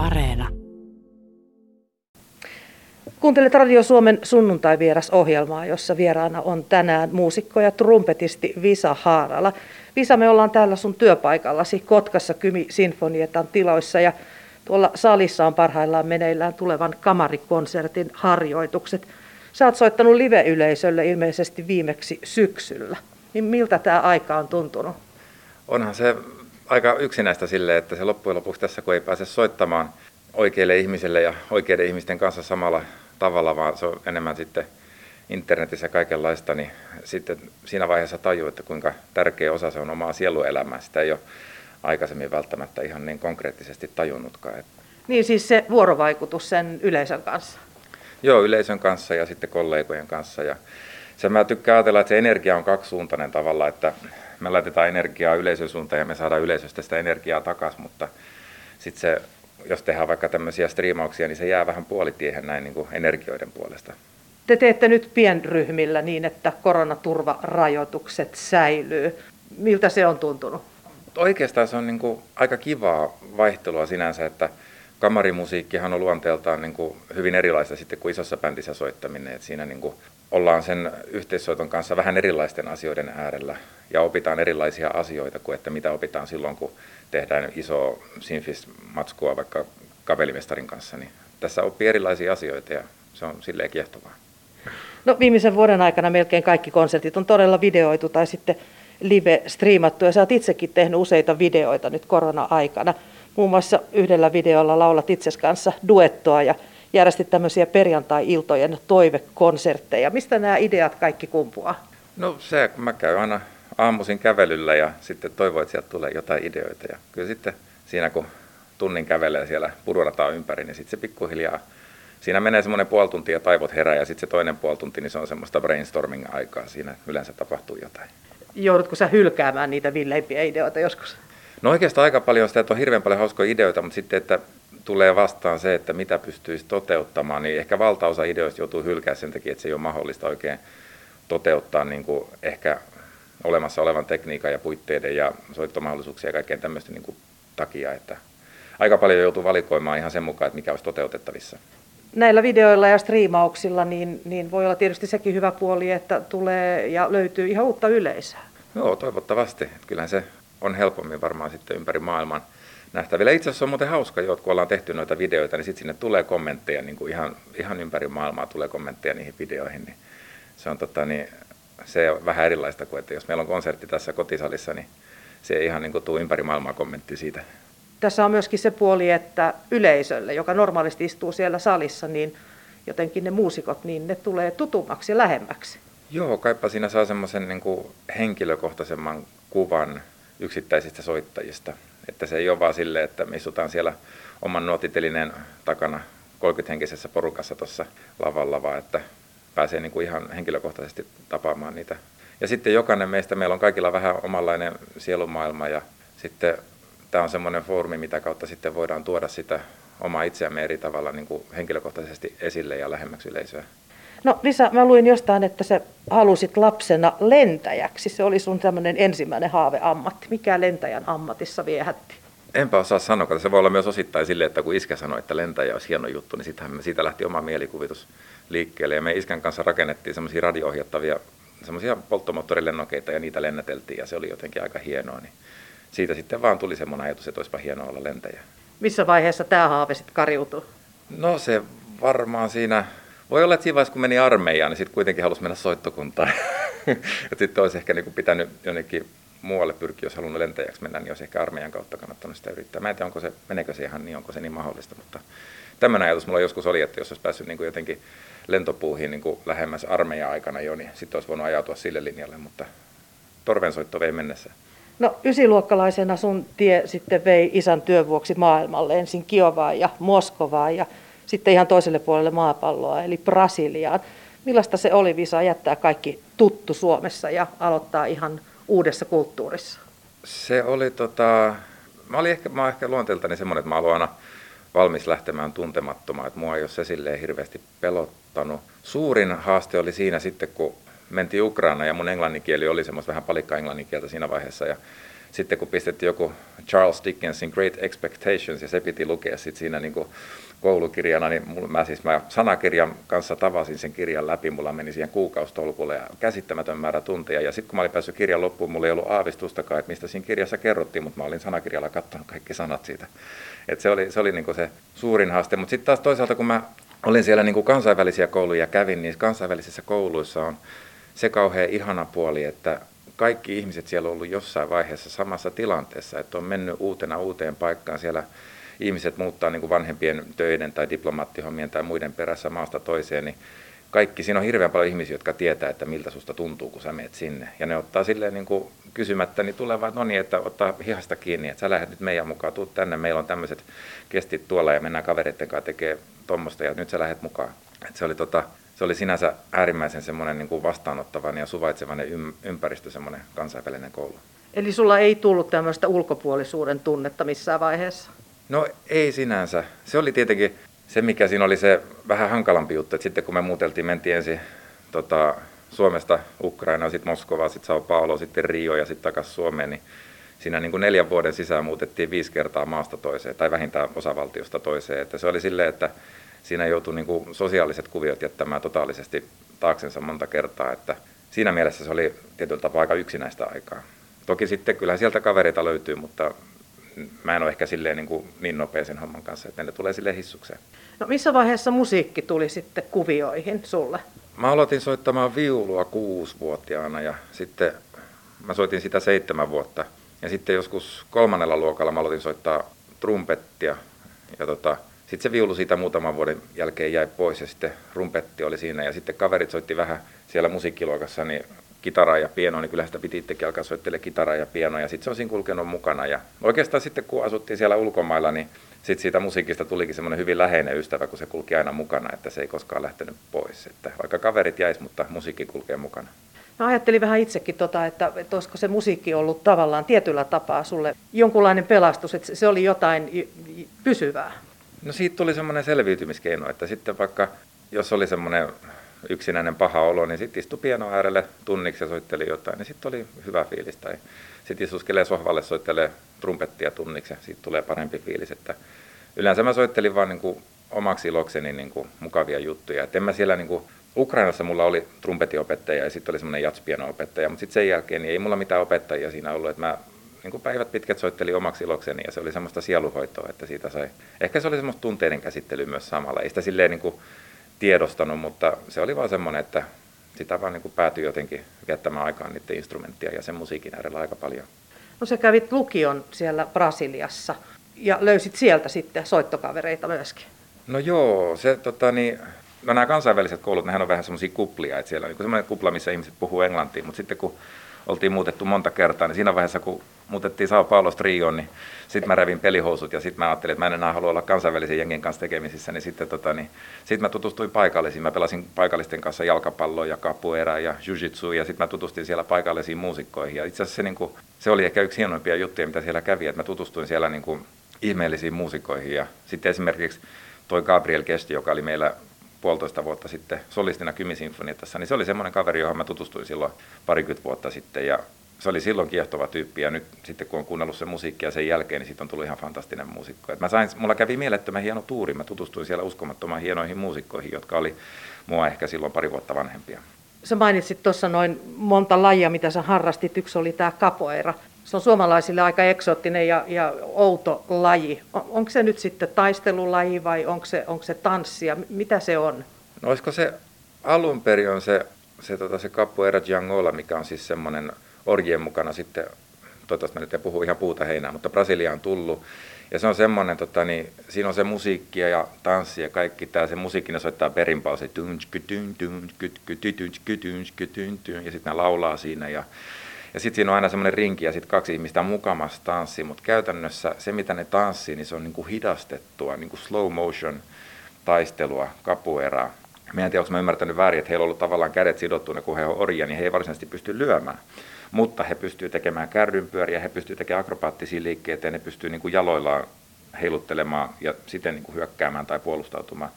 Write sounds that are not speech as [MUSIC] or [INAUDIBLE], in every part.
Areena. Kuuntelet Radio Suomen sunnuntai-vieras-ohjelmaa, jossa vieraana on tänään muusikko ja trumpetisti Visa Haarala. Visa, me ollaan täällä sun työpaikallasi Kotkassa Kymi Sinfonietan tiloissa ja tuolla salissa on parhaillaan meneillään tulevan kamarikonsertin harjoitukset. Sä oot soittanut live-yleisölle ilmeisesti viimeksi syksyllä. Niin miltä tämä aika on tuntunut? Onhan se aika yksinäistä sille, että se loppujen lopuksi tässä, kun ei pääse soittamaan oikeille ihmisille ja oikeiden ihmisten kanssa samalla tavalla, vaan se on enemmän sitten internetissä kaikenlaista, niin sitten siinä vaiheessa tajuu, että kuinka tärkeä osa se on omaa sieluelämää. Sitä ei ole aikaisemmin välttämättä ihan niin konkreettisesti tajunnutkaan. Niin siis se vuorovaikutus sen yleisön kanssa? Joo, yleisön kanssa ja sitten kollegojen kanssa. Ja se mä tykkään ajatella, että se energia on kaksisuuntainen tavalla, että me laitetaan energiaa yleisön suuntaan ja me saadaan yleisöstä sitä energiaa takaisin, mutta sitten se, jos tehdään vaikka tämmöisiä striimauksia, niin se jää vähän puolitiehen näin niin kuin energioiden puolesta. Te teette nyt pienryhmillä niin, että koronaturvarajoitukset säilyy. Miltä se on tuntunut? Oikeastaan se on niin kuin aika kivaa vaihtelua sinänsä, että kamarimusiikkihan on luonteeltaan niin kuin hyvin erilaista sitten kuin isossa bändissä soittaminen. että siinä niin kuin ollaan sen yhteissoiton kanssa vähän erilaisten asioiden äärellä ja opitaan erilaisia asioita kuin että mitä opitaan silloin, kun tehdään iso sinfis-matskua vaikka kavelimestarin kanssa. Niin tässä oppii erilaisia asioita ja se on silleen kiehtovaa. No viimeisen vuoden aikana melkein kaikki konsertit on todella videoitu tai sitten live-striimattu ja sä oot itsekin tehnyt useita videoita nyt korona-aikana. Muun muassa yhdellä videolla laulat itses kanssa duettoa ja järjestit tämmöisiä perjantai-iltojen toivekonsertteja. Mistä nämä ideat kaikki kumpuaa? No se, mä käyn aina aamuisin kävelyllä ja sitten toivon, että sieltä tulee jotain ideoita. Ja kyllä sitten siinä, kun tunnin kävelee siellä pudurataan ympäri, niin sitten se pikkuhiljaa, siinä menee semmoinen puoli tuntia ja taivot herää ja sitten se toinen puoli tunti, niin se on semmoista brainstorming-aikaa. Siinä yleensä tapahtuu jotain. Joudutko sä hylkäämään niitä villeimpiä ideoita joskus? No oikeastaan aika paljon sitä, että on hirveän paljon hauskoja ideoita, mutta sitten, että tulee vastaan se, että mitä pystyisi toteuttamaan, niin ehkä valtaosa ideoista joutuu hylkää sen takia, että se ei ole mahdollista oikein toteuttaa niin kuin ehkä olemassa olevan tekniikan ja puitteiden ja soittomahdollisuuksia ja kaikkeen tämmöistä niin kuin takia, että aika paljon joutuu valikoimaan ihan sen mukaan, että mikä olisi toteutettavissa. Näillä videoilla ja striimauksilla niin, niin voi olla tietysti sekin hyvä puoli, että tulee ja löytyy ihan uutta yleisöä. Joo, toivottavasti. Kyllähän se on helpommin varmaan sitten ympäri maailman nähtävillä. Itse asiassa on muuten hauska jo, kun ollaan tehty noita videoita, niin sitten sinne tulee kommentteja, niin kuin ihan, ihan ympäri maailmaa tulee kommentteja niihin videoihin. Niin se on tota, niin, se on vähän erilaista kuin, että jos meillä on konsertti tässä kotisalissa, niin se ei ihan niin kuin tuu ympäri maailmaa kommentti siitä. Tässä on myöskin se puoli, että yleisölle, joka normaalisti istuu siellä salissa, niin jotenkin ne muusikot, niin ne tulee tutummaksi ja lähemmäksi. Joo, kaipa siinä saa semmoisen niin henkilökohtaisemman kuvan yksittäisistä soittajista. Että se ei ole vaan silleen, että me istutaan siellä oman nuotitelineen takana 30-henkisessä porukassa tuossa lavalla, vaan että pääsee niin kuin ihan henkilökohtaisesti tapaamaan niitä. Ja sitten jokainen meistä, meillä on kaikilla vähän omanlainen sielumaailma ja sitten tämä on semmoinen foorumi, mitä kautta sitten voidaan tuoda sitä omaa itseämme eri tavalla niin kuin henkilökohtaisesti esille ja lähemmäksi yleisöä. No Lisa, mä luin jostain, että sä halusit lapsena lentäjäksi. Se oli sun tämmöinen ensimmäinen haaveammatti. Mikä lentäjän ammatissa viehätti? Enpä osaa sanoa, koska se voi olla myös osittain sille, että kun iskä sanoi, että lentäjä olisi hieno juttu, niin sitähän siitä lähti oma mielikuvitus liikkeelle. Ja me iskän kanssa rakennettiin semmoisia radio-ohjattavia semmoisia polttomoottorilennokeita ja niitä lennäteltiin ja se oli jotenkin aika hienoa. Niin siitä sitten vaan tuli semmoinen ajatus, että olisipa hienoa olla lentäjä. Missä vaiheessa tämä haave sitten kariutui? No se varmaan siinä voi olla, että siinä vaiheessa, kun meni armeijaan, niin sitten kuitenkin halusi mennä soittokuntaan. [LAUGHS] sitten olisi ehkä niin pitänyt jonnekin muualle pyrkiä, jos halunnut lentäjäksi mennä, niin olisi ehkä armeijan kautta kannattanut sitä yrittää. Mä en tiedä, onko se, meneekö se ihan niin, onko se niin mahdollista, mutta tämmöinen ajatus mulla joskus oli, että jos olisi päässyt niin kuin jotenkin lentopuuhiin niin kuin lähemmäs armeijan aikana jo, niin sitten olisi voinut ajautua sille linjalle, mutta torvensoitto vei mennessä. No ysiluokkalaisena sun tie sitten vei isän työn vuoksi maailmalle, ensin Kiovaan ja Moskovaan ja sitten ihan toiselle puolelle maapalloa, eli Brasiliaan. Millaista se oli, Visa, jättää kaikki tuttu Suomessa ja aloittaa ihan uudessa kulttuurissa? Se oli tota, mä olin ehkä, mä ehkä luonteeltani semmoinen, että mä aloin aina valmis lähtemään tuntemattomaan, että mua ei ole se silleen hirveästi pelottanut. Suurin haaste oli siinä sitten, kun mentiin Ukraina ja mun englanninkieli oli semmoista vähän palikka englanninkieltä siinä vaiheessa ja sitten kun pistettiin joku Charles Dickensin Great Expectations ja se piti lukea sitten siinä niin kuin koulukirjana, niin mä siis mä sanakirjan kanssa tavasin sen kirjan läpi, mulla meni siihen kuukaustolkulle ja käsittämätön määrä tunteja. Ja sitten kun mä olin päässyt kirjan loppuun, mulla ei ollut aavistustakaan, että mistä siinä kirjassa kerrottiin, mutta mä olin sanakirjalla katsonut kaikki sanat siitä. Et se oli, se oli niin se suurin haaste. Mutta sitten taas toisaalta, kun mä olin siellä niin kuin kansainvälisiä kouluja kävin, niin kansainvälisissä kouluissa on se kauhean ihana puoli, että kaikki ihmiset siellä on ollut jossain vaiheessa samassa tilanteessa, että on mennyt uutena uuteen paikkaan siellä ihmiset muuttaa niin kuin vanhempien töiden tai diplomaattihommien tai muiden perässä maasta toiseen, niin kaikki, siinä on hirveän paljon ihmisiä, jotka tietää, että miltä susta tuntuu, kun sä meet sinne. Ja ne ottaa silleen niin kuin kysymättä, niin tulee vaan, no niin, että ottaa hihasta kiinni, että sä lähdet nyt meidän mukaan, tuu tänne, meillä on tämmöiset kestit tuolla ja mennään kavereiden kanssa tekemään tuommoista ja nyt sä lähdet mukaan. Et se oli tota, se oli sinänsä äärimmäisen semmoinen niin kuin vastaanottavan ja suvaitsevainen ympäristö, semmoinen kansainvälinen koulu. Eli sulla ei tullut tämmöistä ulkopuolisuuden tunnetta missään vaiheessa? No ei sinänsä. Se oli tietenkin se, mikä siinä oli se vähän hankalampi juttu, että sitten kun me muuteltiin, mentiin ensin tota, Suomesta Ukrainaan, sitten Moskovaan, sitten Sao Paulo, sitten Rio ja sitten takaisin Suomeen, niin siinä niin kuin neljän vuoden sisään muutettiin viisi kertaa maasta toiseen, tai vähintään osavaltiosta toiseen. Että se oli silleen, että siinä joutui niin kuin sosiaaliset kuviot jättämään totaalisesti taaksensa monta kertaa, että siinä mielessä se oli tietyllä tapaa aika yksinäistä aikaa. Toki sitten kyllähän sieltä kavereita löytyy, mutta mä en ole ehkä silleen niin, kuin niin nopea sen homman kanssa, että ne tulee sille hissukseen. No missä vaiheessa musiikki tuli sitten kuvioihin sulle? Mä aloitin soittamaan viulua kuusivuotiaana ja sitten mä soitin sitä seitsemän vuotta. Ja sitten joskus kolmannella luokalla mä aloitin soittaa trumpettia. Ja tota, sitten se viulu siitä muutaman vuoden jälkeen jäi pois ja sitten rumpetti oli siinä. Ja sitten kaverit soitti vähän siellä musiikkiluokassa, niin kitaraa ja pianoa, niin kyllä sitä piti itsekin alkaa soittelemaan kitaraa ja pianoa, ja sitten se on siinä kulkenut mukana. Ja oikeastaan sitten kun asuttiin siellä ulkomailla, niin sitten siitä musiikista tulikin semmoinen hyvin läheinen ystävä, kun se kulki aina mukana, että se ei koskaan lähtenyt pois. Että vaikka kaverit jäis, mutta musiikki kulkee mukana. No ajattelin vähän itsekin, tota, että, että olisiko se musiikki ollut tavallaan tietyllä tapaa sulle jonkunlainen pelastus, että se oli jotain pysyvää. No siitä tuli semmoinen selviytymiskeino, että sitten vaikka jos oli semmoinen yksinäinen paha olo, niin sitten istui piano äärelle tunniksi ja soitteli jotain, niin sitten oli hyvä fiilis. Tai sitten istuskelee sohvalle, soittelee trumpettia tunniksi ja siitä tulee parempi fiilis. Että yleensä mä soittelin vaan niin kuin omaksi ilokseni niin kuin mukavia juttuja. Et en mä siellä niin kuin, Ukrainassa mulla oli trumpetiopettaja ja sitten oli semmoinen jatspiano-opettaja, mutta sitten sen jälkeen niin ei mulla mitään opettajia siinä ollut. Että mä niin kuin päivät pitkät soittelin omaksi ilokseni ja se oli semmoista sieluhoitoa, että siitä sai. Ehkä se oli semmoista tunteiden käsittelyä myös samalla. Ei sitä silleen niin kuin tiedostanut, mutta se oli vaan semmoinen, että sitä vaan niin päätyi jotenkin viettämään aikaan niiden instrumenttia ja sen musiikin äärellä aika paljon. No sä kävit lukion siellä Brasiliassa ja löysit sieltä sitten soittokavereita myöskin. No joo, se tota niin, no nämä kansainväliset koulut, nehän on vähän semmoisia kuplia, että siellä on niin semmoinen kupla, missä ihmiset puhuu englantia, mutta sitten kun oltiin muutettu monta kertaa, niin siinä vaiheessa, kun muutettiin Sao Paulosta Rioon, niin sitten mä revin pelihousut ja sitten mä ajattelin, että mä en enää halua olla kansainvälisen jengin kanssa tekemisissä, niin sitten tota, niin, sit mä tutustuin paikallisiin. Mä pelasin paikallisten kanssa jalkapalloa ja capoeira ja jiu ja sitten mä tutustuin siellä paikallisiin muusikkoihin. Ja itse asiassa se, niin kuin, se oli ehkä yksi hienoimpia juttuja, mitä siellä kävi, että mä tutustuin siellä niin kuin, ihmeellisiin muusikkoihin. Ja sitten esimerkiksi toi Gabriel Kesti, joka oli meillä puolitoista vuotta sitten solistina Kymisinfonietassa, niin se oli semmoinen kaveri, johon mä tutustuin silloin parikymmentä vuotta sitten. Ja se oli silloin kiehtova tyyppi ja nyt sitten kun on kuunnellut sen musiikkia sen jälkeen, niin sitten on tullut ihan fantastinen muusikko. Et mä sain, mulla kävi mielettömän hieno tuuri, mä tutustuin siellä uskomattoman hienoihin muusikkoihin, jotka oli mua ehkä silloin pari vuotta vanhempia. Sä mainitsit tuossa noin monta lajia, mitä sä harrastit. Yksi oli tämä kapoeira. Se on suomalaisille aika eksoottinen ja, ja outo laji. On, onko se nyt sitten taistelulaji vai onko se, onko se tanssia? Mitä se on? No olisiko se alun perin on se, se, tota, se capoeira giangola, mikä on siis semmoinen orjien mukana sitten, toivottavasti mä nyt en puhu ihan puuta heinää, mutta Brasilia on tullut. Ja se on semmoinen, tota, niin, siinä on se musiikkia ja tanssi ja kaikki tämä, se musiikki, ne soittaa perinpausi, ja sitten ne laulaa siinä ja ja sitten siinä on aina semmoinen rinki ja sitten kaksi ihmistä mukamassa tanssii, mutta käytännössä se mitä ne tanssii, niin se on niin kuin hidastettua, niin kuin slow motion taistelua, kapueraa. Mä en tiedä, onko mä ymmärtänyt väärin, että heillä on ollut tavallaan kädet sidottuina, kun he on orjia, niin he ei varsinaisesti pysty lyömään. Mutta he pystyvät tekemään kärrynpyöriä, he pystyvät tekemään akrobaattisia liikkeitä ja ne pystyvät niin jaloillaan heiluttelemaan ja siten niin hyökkäämään tai puolustautumaan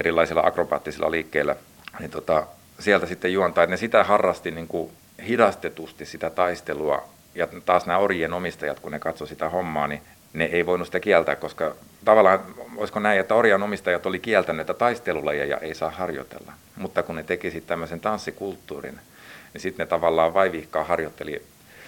erilaisilla akrobaattisilla liikkeillä. Niin tota, sieltä sitten juontaa, että ne sitä harrasti niin kuin hidastetusti sitä taistelua ja taas nämä orjien omistajat, kun ne katsoi sitä hommaa, niin ne ei voinut sitä kieltää, koska tavallaan olisiko näin, että orjan omistajat oli kieltänyt, että taistelulajeja ei saa harjoitella. Mutta kun ne teki sitten tämmöisen tanssikulttuurin, niin sitten ne tavallaan vaivihkaa harjoitteli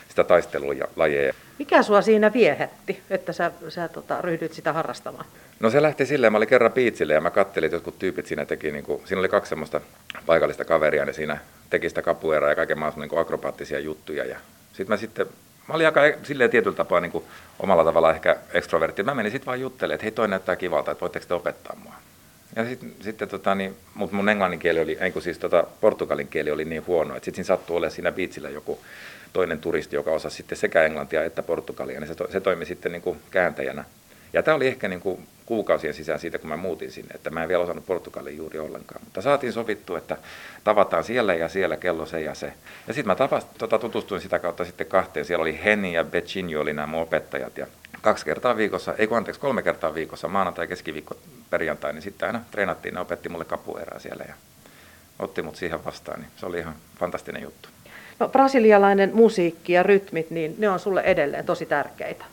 sitä taistelulajeja. Mikä sua siinä viehätti, että sä, sä tota, ryhdyt sitä harrastamaan? No se lähti silleen, mä olin kerran piitsille ja mä kattelin, että jotkut tyypit siinä teki, niin kuin, siinä oli kaksi semmoista paikallista kaveria, niin siinä teki sitä kapueraa ja kaiken maailman niin akrobaattisia juttuja. Ja sitten mä sitten, mä olin aika silleen tietyllä tapaa niin kuin, omalla tavalla ehkä ekstrovertti. Mä menin sitten vaan juttelemaan, että hei toi näyttää kivalta, että voitteko te opettaa mua. Ja sitten, sitten tota, niin, mutta mun englannin kieli oli, ei siis tota, portugalin kieli oli niin huono, että sitten siinä sattui olemaan siinä biitsillä joku toinen turisti, joka osasi sitten sekä englantia että portugalia, niin se, to, se toimi sitten niin kuin kääntäjänä. Ja tämä oli ehkä niin kuin kuukausien sisään siitä, kun mä muutin sinne, että mä en vielä osannut portugalin juuri ollenkaan. Mutta saatiin sovittu, että tavataan siellä ja siellä kello se ja se. Ja sitten mä tapas, tota, tutustuin sitä kautta sitten kahteen. Siellä oli Henni ja Becinho oli nämä mun opettajat. Ja kaksi kertaa viikossa, ei kun anteeksi, kolme kertaa viikossa, maanantai, keskiviikko, perjantai, niin sitten aina treenattiin, ne opetti mulle kapuerää siellä ja otti mut siihen vastaan, niin se oli ihan fantastinen juttu. Brasilialainen musiikki ja rytmit, niin ne on sulle edelleen tosi tärkeitä.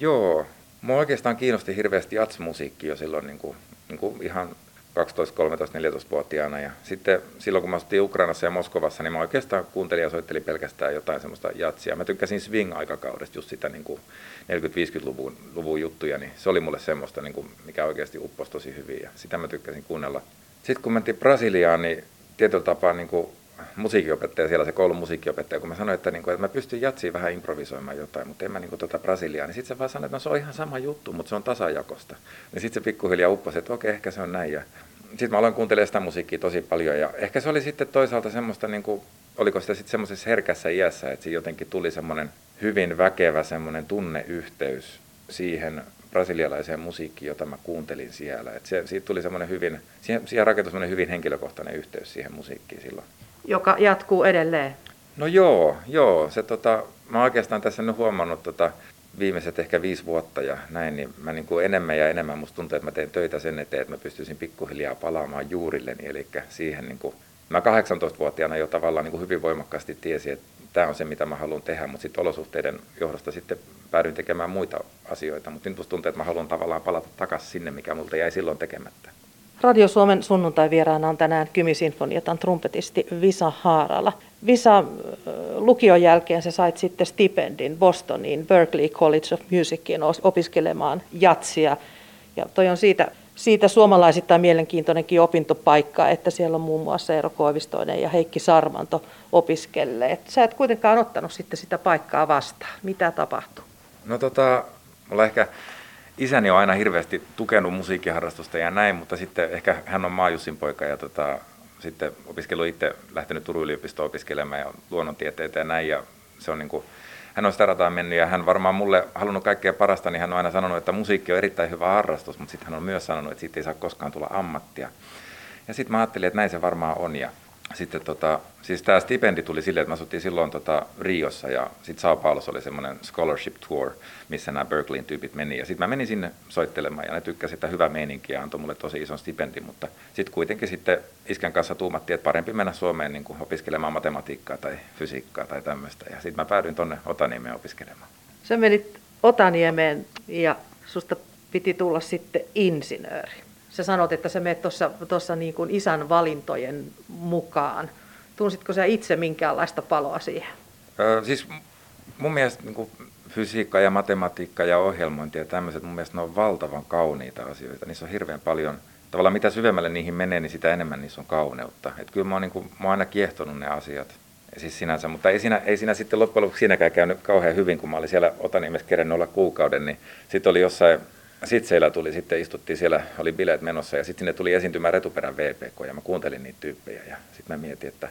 Joo, mua oikeastaan kiinnosti hirveästi jatsmusiikki jo silloin niin kuin, niin kuin ihan 12, 13, 14-vuotiaana. Ja sitten silloin, kun mä asuttiin Ukrainassa ja Moskovassa, niin mä oikeastaan kuuntelin ja soittelin pelkästään jotain semmoista jatsia. Mä tykkäsin swing-aikakaudesta, just sitä niin 40-50-luvun luvun juttuja, niin se oli mulle semmoista, niin kuin, mikä oikeasti upposi tosi hyvin ja sitä mä tykkäsin kuunnella. Sitten kun mentiin Brasiliaan, niin tietyllä tapaa niin kuin musiikkiopettaja siellä, se koulun musiikkiopettaja, kun mä sanoin, että, niin kuin, että mä pystyn jatsiin vähän improvisoimaan jotain, mutta en mä niin kuin, tuota Brasiliaa, niin sitten se vaan sanoi, että no se on ihan sama juttu, mutta se on tasajakosta. Niin sitten se pikkuhiljaa upposi, että okei, ehkä se on näin. Ja sitten mä aloin kuuntelemaan sitä musiikkia tosi paljon ja ehkä se oli sitten toisaalta semmoista, niin kuin, oliko sitä sitten semmoisessa herkässä iässä, että siinä jotenkin tuli semmoinen hyvin väkevä semmoinen tunneyhteys siihen brasilialaiseen musiikkiin, jota mä kuuntelin siellä. Et se, siitä tuli semmoinen hyvin, siihen, siihen rakentui semmoinen hyvin henkilökohtainen yhteys siihen musiikkiin silloin. Joka jatkuu edelleen. No joo, joo. Se, tota, mä oikeastaan tässä nyt huomannut tota, viimeiset ehkä viisi vuotta ja näin, niin mä niin kuin enemmän ja enemmän musta tuntuu, että mä teen töitä sen eteen, että mä pystyisin pikkuhiljaa palaamaan juurilleni, eli siihen niin kuin, mä 18-vuotiaana jo tavallaan niin kuin hyvin voimakkaasti tiesin, että tämä on se, mitä mä haluan tehdä, mutta sitten olosuhteiden johdosta sitten päädyin tekemään muita asioita, mutta nyt musta tuntuu, että mä haluan tavallaan palata takaisin sinne, mikä multa jäi silloin tekemättä. Radio Suomen sunnuntai-vieraana on tänään Kymi-sinfoniatan trumpetisti Visa Haarala. Visa, lukion jälkeen sä sait sitten stipendin Bostoniin Berkeley College of Musicin opiskelemaan jatsia. Ja toi on siitä, siitä suomalaisittain mielenkiintoinenkin opintopaikka, että siellä on muun muassa Eero Koivistoinen ja Heikki Sarmanto opiskelleet. Sä et kuitenkaan ottanut sitten sitä paikkaa vastaan. Mitä tapahtui? No tota, mulla ehkä isäni on aina hirveästi tukenut musiikkiharrastusta ja näin, mutta sitten ehkä hän on maajussin poika ja tota, sitten opiskellut itse, lähtenyt Turun yliopistoon opiskelemaan ja luonnontieteitä ja näin. Ja se on niin kuin, hän on sitä rataa mennyt ja hän varmaan mulle halunnut kaikkea parasta, niin hän on aina sanonut, että musiikki on erittäin hyvä harrastus, mutta sitten hän on myös sanonut, että siitä ei saa koskaan tulla ammattia. Ja sitten mä ajattelin, että näin se varmaan on ja sitten tota, siis tämä stipendi tuli silleen, että me asuttiin silloin tota Riossa ja sitten Sao Paulossa oli semmoinen scholarship tour, missä nämä Berkeleyin tyypit meni. Ja sitten mä menin sinne soittelemaan ja ne tykkäsivät sitä hyvää meininkiä ja antoi mulle tosi ison stipendi, mutta sitten kuitenkin sitten iskän kanssa tuumattiin, että parempi mennä Suomeen niin kuin opiskelemaan matematiikkaa tai fysiikkaa tai tämmöistä. Ja sitten mä päädyin tuonne Otaniemeen opiskelemaan. Sä menit Otaniemeen ja susta piti tulla sitten insinööri sä sanot, että sä menet tuossa niin kuin isän valintojen mukaan. Tunsitko sä itse minkäänlaista paloa siihen? Öö, siis mun mielestä niin kuin fysiikka ja matematiikka ja ohjelmointi ja tämmöiset, mun mielestä ne on valtavan kauniita asioita. Niissä on hirveän paljon, tavallaan mitä syvemmälle niihin menee, niin sitä enemmän niissä on kauneutta. Et kyllä mä oon, niin kuin, mä oon aina kiehtonut ne asiat. Siis sinänsä, mutta ei siinä, ei siinä sitten loppujen lopuksi siinäkään käynyt kauhean hyvin, kun mä olin siellä Otaniemessä kerennyt olla kuukauden, niin sitten oli jossain Sitseillä tuli sitten, istuttiin siellä, oli bileet menossa ja sitten sinne tuli esiintymään Retuperän VPK ja mä kuuntelin niitä tyyppejä ja sitten mä mietin, että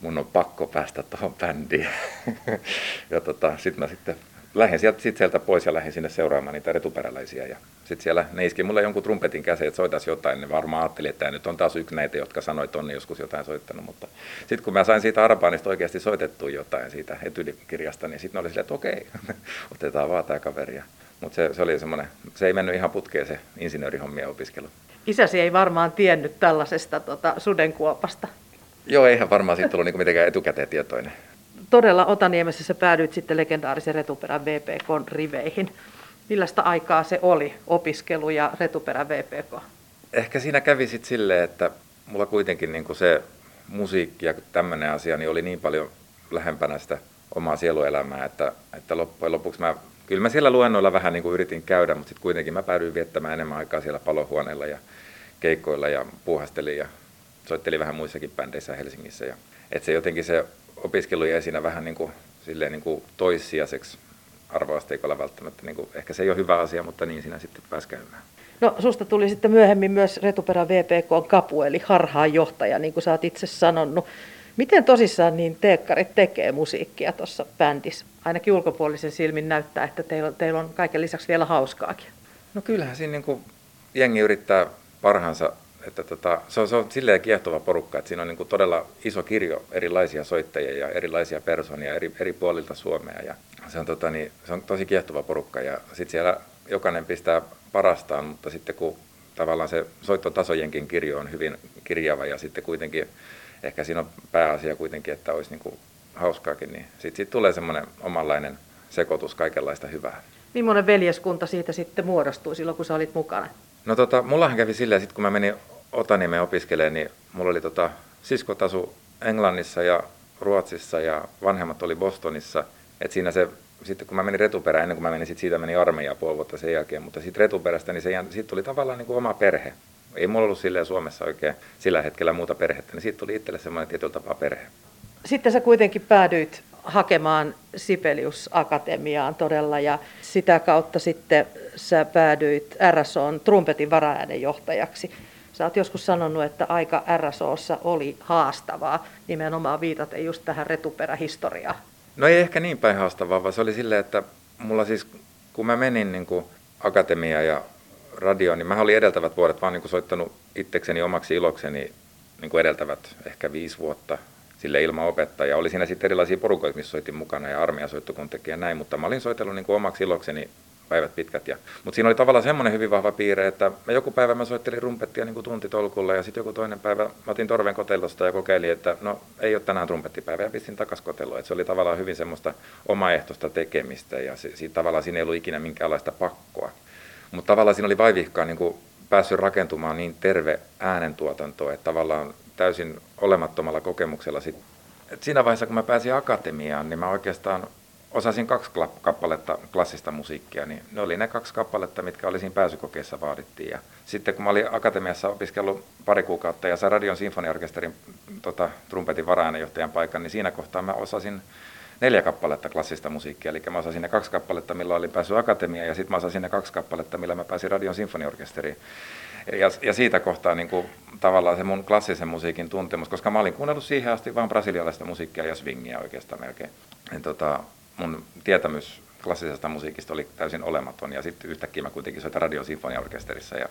mun on pakko päästä tuohon bändiin. [LAUGHS] ja tota, sitten mä sitten lähdin sieltä sit sieltä pois ja lähdin sinne seuraamaan niitä retuperäläisiä. Ja sitten siellä ne iski mulle jonkun trumpetin käseen, että soitaisi jotain. Ne varmaan ajatteli, että tämä nyt on taas yksi näitä, jotka sanoi, että on joskus jotain soittanut. Mutta sitten kun mä sain siitä Arabaanista oikeasti soitettua jotain siitä etylikirjasta, niin sitten ne oli silleen, että okei, [LAUGHS] otetaan vaan tämä kaveri. Mutta se, se, oli semmoinen, se ei mennyt ihan putkeen se insinöörihommien opiskelu. Isäsi ei varmaan tiennyt tällaisesta tota, sudenkuopasta. Joo, eihän varmaan siitä ollut niinku mitenkään etukäteen tietoinen. todella Otaniemessä sä päädyit sitten legendaarisen retuperän VPK riveihin. Millaista aikaa se oli, opiskelu ja retuperän VPK? Ehkä siinä kävi sitten silleen, että mulla kuitenkin niin kuin se musiikki ja tämmöinen asia niin oli niin paljon lähempänä sitä omaa sieluelämää, että, että loppujen lopuksi mä, kyllä mä siellä luennoilla vähän niin kuin yritin käydä, mutta sitten kuitenkin mä päädyin viettämään enemmän aikaa siellä palohuoneella ja keikkoilla ja puuhastelin ja soittelin vähän muissakin bändeissä Helsingissä. Ja, että se jotenkin se opiskelu jäi siinä vähän niin kuin, silleen niin kuin toissijaiseksi arvoasteikolla välttämättä. Niin kuin, ehkä se ei ole hyvä asia, mutta niin siinä sitten pääsi käymään. No susta tuli sitten myöhemmin myös Retuperä VPK kapu, eli harhaanjohtaja, niin kuin sä oot itse sanonut. Miten tosissaan niin teekkarit tekee musiikkia tuossa bändissä? Ainakin ulkopuolisen silmin näyttää, että teillä, teillä on kaiken lisäksi vielä hauskaakin. No kyllähän siinä niin kuin jengi yrittää parhaansa. Että tota, se, on, se on silleen kiehtova porukka, että siinä on niin kuin todella iso kirjo erilaisia soittajia ja erilaisia persoonia eri, eri puolilta Suomea. Ja se, on, tota, niin, se on tosi kiehtova porukka ja sitten siellä jokainen pistää parastaan, mutta sitten kun tavallaan se soittotasojenkin kirjo on hyvin kirjava ja sitten kuitenkin ehkä siinä on pääasia kuitenkin, että olisi niin kuin hauskaakin, niin sitten sit tulee semmoinen omanlainen sekoitus kaikenlaista hyvää. Millainen veljeskunta siitä sitten muodostui silloin, kun sä olit mukana? No tota, mullahan kävi silleen, sit kun mä menin Otaniemen opiskelemaan, niin mulla oli tota, siskotasu Englannissa ja Ruotsissa ja vanhemmat oli Bostonissa. Et siinä se, sitten kun mä menin retuperään, ennen kuin mä menin sit siitä meni armeijaa puoli vuotta sen jälkeen, mutta sitten retuperästä, niin se, siitä tuli tavallaan niin kuin oma perhe. Ei mulla ollut silleen Suomessa oikein sillä hetkellä muuta perhettä, niin siitä tuli itselle semmoinen tietyllä tapaa perhe. Sitten sä kuitenkin päädyit hakemaan Sibelius Akatemiaan todella ja sitä kautta sitten sä päädyit RSOn trumpetin varaäänenjohtajaksi. Sä oot joskus sanonut, että aika RSOssa oli haastavaa, nimenomaan viitaten just tähän retuperähistoriaan. No ei ehkä niin päin haastavaa, vaan se oli silleen, että mulla siis, kun mä menin niin kuin akatemiaan ja radioon, niin mä olin edeltävät vuodet vaan niin soittanut itsekseni omaksi ilokseni niin kuin edeltävät ehkä viisi vuotta sille ilman opettajaa. Oli siinä sitten erilaisia porukoita, missä soitin mukana ja armeijan soittokuntakin ja näin, mutta mä olin soitellut niin kuin omaksi ilokseni päivät pitkät. Ja, mutta siinä oli tavallaan semmoinen hyvin vahva piirre, että mä joku päivä mä soittelin rumpettia niin kuin tuntitolkulla ja sitten joku toinen päivä mä otin torven kotellosta ja kokeilin, että no ei ole tänään trumpettipäivä ja pistin takas kotelloa. Että se oli tavallaan hyvin semmoista omaehtoista tekemistä ja se, siitä, tavallaan siinä ei ollut ikinä minkäänlaista pakkoa. Mutta tavallaan siinä oli vaivihkaa niin päässyt rakentumaan niin terve äänentuotanto, että tavallaan täysin olemattomalla kokemuksella sit. Et siinä vaiheessa, kun mä pääsin akatemiaan, niin mä oikeastaan osasin kaksi kappaletta klassista musiikkia, niin ne oli ne kaksi kappaletta, mitkä oli siinä pääsykokeessa vaadittiin. Ja sitten kun mä olin akatemiassa opiskellut pari kuukautta ja sain Radion sinfoniaorkesterin tota, trumpetin varaäänenjohtajan paikan, niin siinä kohtaa mä osasin neljä kappaletta klassista musiikkia. Eli mä osasin ne kaksi kappaletta, millä olin päässyt akatemiaan, ja sitten mä osasin ne kaksi kappaletta, millä mä pääsin Radion sinfoniaorkesteriin. Ja, ja siitä kohtaa niin kuin, tavallaan se mun klassisen musiikin tuntemus, koska mä olin kuunnellut siihen asti vain brasilialaista musiikkia ja swingia oikeastaan melkein. Ja, tota, mun tietämys klassisesta musiikista oli täysin olematon, ja sitten yhtäkkiä mä kuitenkin soitan Radion sinfoniaorkesterissa, ja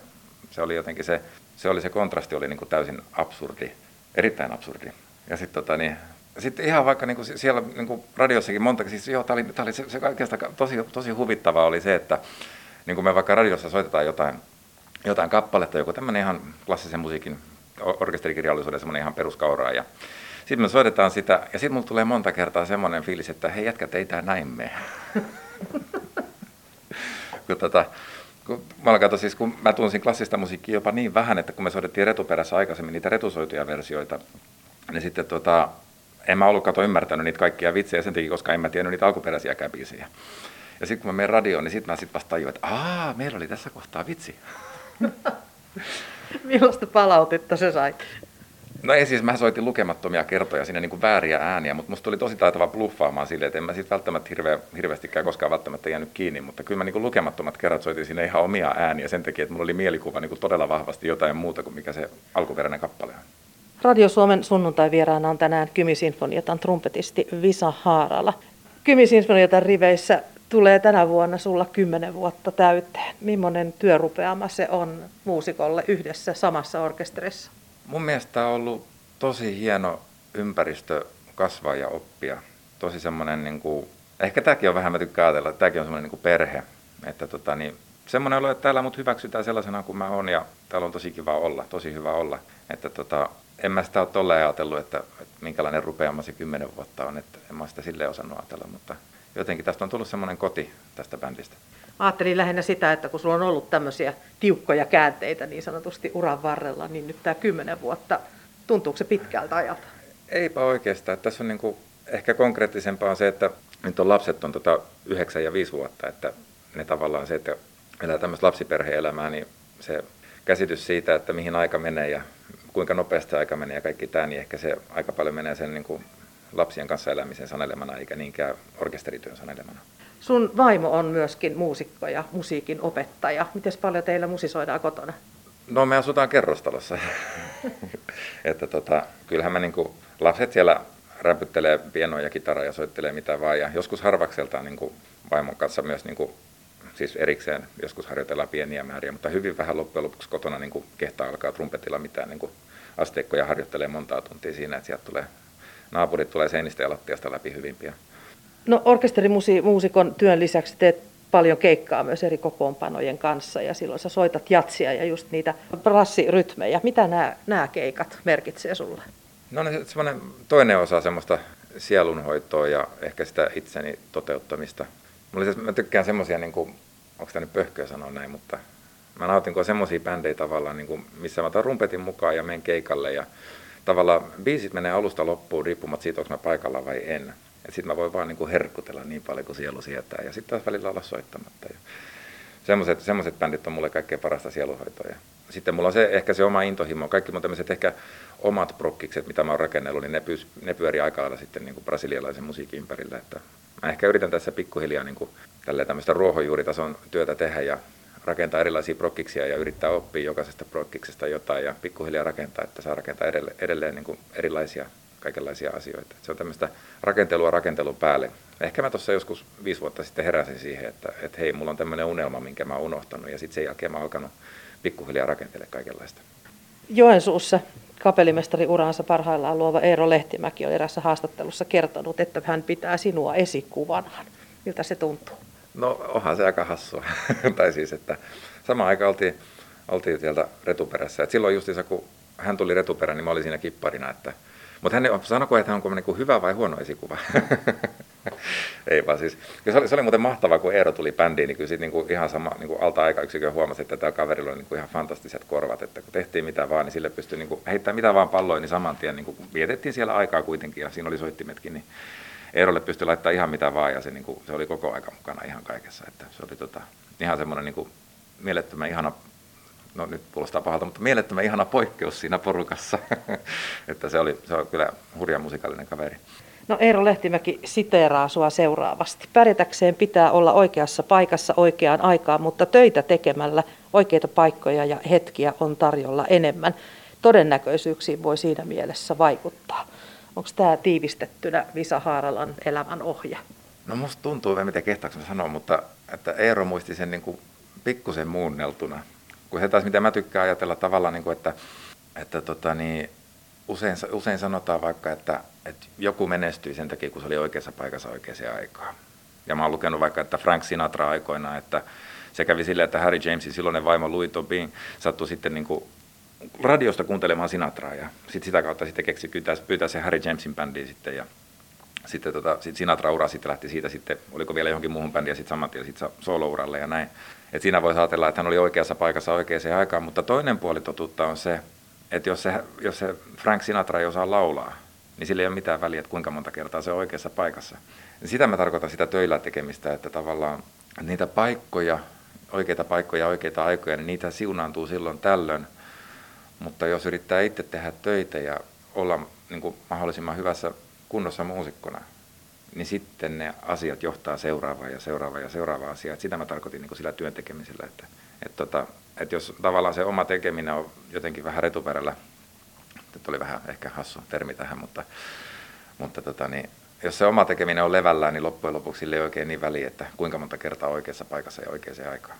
se oli jotenkin se, se, oli se kontrasti oli niin kuin täysin absurdi, erittäin absurdi. Ja sitten tota, niin, sitten ihan vaikka niin kuin siellä niin kuin radiossakin monta, siis joo, tämä oli, tämä oli se, se oikeastaan tosi, tosi huvittavaa oli se, että niin kuin me vaikka radiossa soitetaan jotain, jotain kappaletta, joku tämmöinen ihan klassisen musiikin orkesterikirjallisuuden semmoinen ihan peruskauraa ja sitten me soitetaan sitä ja sitten mulla tulee monta kertaa semmoinen fiilis, että hei jätkät, ei näin mene. [LAUGHS] kun tota, kun mä, katso, siis, kun mä tunsin klassista musiikkia jopa niin vähän, että kun me soitettiin retuperässä aikaisemmin niitä retusoituja versioita, niin sitten tota, en mä ollut kato ymmärtänyt niitä kaikkia vitsejä sen takia, koska en mä tiennyt niitä alkuperäisiä biisejä. Ja sitten kun mä menen radioon, niin sitten mä sitten vasta tajuin, että aah, meillä oli tässä kohtaa vitsi. [LAUGHS] Millaista palautetta se sai? No ei siis, mä soitin lukemattomia kertoja sinne niin kuin vääriä ääniä, mutta musta tuli tosi taitava bluffaamaan silleen, että en mä sitten välttämättä hirveä, hirveästikään koskaan välttämättä jäänyt kiinni, mutta kyllä mä niin kuin lukemattomat kerrat soitin sinne ihan omia ääniä sen takia, että mulla oli mielikuva niin kuin todella vahvasti jotain muuta kuin mikä se alkuperäinen kappale on. Radio Suomen sunnuntai-vieraana on tänään Kymi-sinfoniatan trumpetisti Visa Haarala. Kymi-sinfoniatan riveissä tulee tänä vuonna sulla kymmenen vuotta täyteen. Millainen työrupeama se on muusikolle yhdessä samassa orkesterissa? Mun mielestä on ollut tosi hieno ympäristö kasvaa ja oppia. Tosi semmoinen, niin kuin, ehkä tämäkin on vähän, mä tykkään ajatella, että tämäkin on semmoinen niin kuin perhe. Että tota, niin, semmoinen olo, että täällä mut hyväksytään sellaisena kuin mä oon ja täällä on tosi kiva olla, tosi hyvä olla. Että tota, en mä sitä ole tolleen ajatellut, että, että minkälainen rupeama se kymmenen vuotta on, että en mä sitä silleen osannut ajatella, mutta jotenkin tästä on tullut semmoinen koti tästä bändistä. Ajattelin lähinnä sitä, että kun sulla on ollut tämmöisiä tiukkoja käänteitä niin sanotusti uran varrella, niin nyt tämä kymmenen vuotta, tuntuuko se pitkältä ajalta? Eipä oikeastaan. Tässä on niin kuin, ehkä konkreettisempaa on se, että nyt on lapset on tota 9 ja 5 vuotta, että ne tavallaan se, että elää tämmöistä lapsiperhe-elämää, niin se käsitys siitä, että mihin aika menee ja kuinka nopeasti aika menee ja kaikki tämä, niin ehkä se aika paljon menee sen niin kuin lapsien kanssa elämisen sanelemana eikä niinkään orkesterityön sanelemana. Sun vaimo on myöskin muusikko ja musiikin opettaja. Miten paljon teillä musisoidaan kotona? No me asutaan kerrostalossa. [LAUGHS] että tota, kyllähän mä niinku, lapset siellä räpyttelee pienoa ja kitaraa ja soittelee mitä vaan. Ja joskus harvakseltaan niinku vaimon kanssa myös niinku, siis erikseen joskus harjoitellaan pieniä määriä, mutta hyvin vähän loppujen lopuksi kotona niinku kehtaa alkaa trumpetilla mitään niinku asteikkoja harjoittelee montaa tuntia siinä, että sieltä tulee naapurit tulee seinistä ja lattiasta läpi hyvin pian. No orkesterimuusikon työn lisäksi teet paljon keikkaa myös eri kokoonpanojen kanssa ja silloin sä soitat jatsia ja just niitä brassirytmejä. Mitä nämä, nämä keikat merkitsee sulle? No ne semmoinen toinen osa semmoista sielunhoitoa ja ehkä sitä itseni toteuttamista. Mulla siis, mä tykkään semmoisia, niin kuin, onko tämä nyt pöhköä sanoa näin, mutta mä nautin, kun semmoisia bändejä tavallaan, niin kuin, missä mä otan rumpetin mukaan ja menen keikalle ja tavallaan biisit menee alusta loppuun riippumatta siitä, onko mä paikalla vai en. Sitten mä voin vaan niin kuin herkkutella niin paljon kuin sielu sietää ja sitten taas välillä olla soittamatta. Ja semmoiset, semmoiset bändit on mulle kaikkein parasta sieluhoitoa. Sitten mulla on se, ehkä se oma intohimo. Kaikki mun tämmöiset ehkä omat prokkikset, mitä mä oon rakennellut, niin ne, pyys, ne pyörii aika lailla sitten niin kuin brasilialaisen musiikin ympärillä. Että mä ehkä yritän tässä pikkuhiljaa niin kuin tämmöistä ruohonjuuritason työtä tehdä ja rakentaa erilaisia prokkiksia ja yrittää oppia jokaisesta prokkiksesta jotain ja pikkuhiljaa rakentaa, että saa rakentaa edelleen, edelleen niin kuin erilaisia kaikenlaisia asioita. Se on tämmöistä rakentelua rakentelun päälle. Ehkä mä tuossa joskus viisi vuotta sitten heräsin siihen, että, että hei, mulla on tämmöinen unelma, minkä mä oon unohtanut ja sitten sen jälkeen mä oon alkanut pikkuhiljaa rakentele kaikenlaista. Joensuussa kapellimestari uransa parhaillaan luova Eero Lehtimäki on erässä haastattelussa kertonut, että hän pitää sinua esikuvanaan. Miltä se tuntuu? No onhan se aika hassua. [LAUGHS] tai siis, että sama aika oltiin, oltiin sieltä retuperässä. Et silloin justiinsa, kun hän tuli retuperään, niin mä olin siinä kipparina. Että, mutta hän sanoi, että hän on niin kuin hyvä vai huono esikuva. [LAUGHS] Ei vaan siis. Se oli, se oli muuten mahtavaa, kun Eero tuli bändiin, niin kyllä sit niin kuin ihan sama niin kuin alta yksikö huomasi, että tällä kaverilla on niin kuin ihan fantastiset korvat, että kun tehtiin mitä vaan, niin sille pystyi niin kuin heittämään mitä vaan palloin, niin saman tien niin kuin vietettiin siellä aikaa kuitenkin ja siinä oli soittimetkin, niin Eerolle pystyi laittamaan ihan mitä vaan ja se, niin kuin, se oli koko aika mukana ihan kaikessa. Että se oli tota, ihan semmoinen niin mielettömän ihana, no nyt kuulostaa pahalta, mutta mielettömän ihana poikkeus siinä porukassa. [LAUGHS] että se oli, se oli kyllä hurja musikaalinen kaveri. No Eero Lehtimäki siteeraa sua seuraavasti. Pärjätäkseen pitää olla oikeassa paikassa oikeaan aikaan, mutta töitä tekemällä oikeita paikkoja ja hetkiä on tarjolla enemmän. Todennäköisyyksiin voi siinä mielessä vaikuttaa. Onko tämä tiivistettynä Visa Haaralan elämän ohje? No musta tuntuu, en tiedä kehtaako sanoa, mutta että Eero muisti sen niin kuin pikkusen muunneltuna. Kun se taas, mitä mä tykkään ajatella tavallaan, niin kuin, että, että tota, niin, usein, usein sanotaan vaikka, että, että joku menestyi sen takia, kun se oli oikeassa paikassa oikeaan aikaan. Ja mä oon lukenut vaikka, että Frank Sinatra aikoina, että se kävi silleen, että Harry Jamesin silloinen vaimo Louis Tobin sattui sitten niin kuin radiosta kuuntelemaan Sinatraa ja sit sitä kautta sitten keksi pyytää, pyytää se Harry Jamesin bändiin sitten ja sitten tota, sit Sinatra-ura sitten lähti siitä sitten, oliko vielä johonkin muuhun bändiin ja sitten saman tien sitten solo-uralle ja näin. Et siinä voi ajatella, että hän oli oikeassa paikassa oikeaan aikaan, mutta toinen puoli totuutta on se, että jos se, jos se Frank Sinatra ei osaa laulaa, niin sillä ei ole mitään väliä, että kuinka monta kertaa se on oikeassa paikassa. Ja sitä mä tarkoitan sitä töillä tekemistä, että tavallaan niitä paikkoja, oikeita paikkoja, oikeita aikoja, niin niitä siunaantuu silloin tällöin. Mutta jos yrittää itse tehdä töitä ja olla niin kuin mahdollisimman hyvässä kunnossa muusikkona, niin sitten ne asiat johtaa seuraavaan ja seuraavaan ja seuraavaan asiaan. Sitä mä tarkoitin niin kuin sillä työn tekemisellä, että, että, tota, että jos tavallaan se oma tekeminen on jotenkin vähän retuperällä, että oli vähän ehkä hassu termi tähän, mutta, mutta tota, niin, jos se oma tekeminen on levällään, niin loppujen lopuksi sille ei oikein niin väliä, että kuinka monta kertaa oikeassa paikassa ja oikeaan aikaan.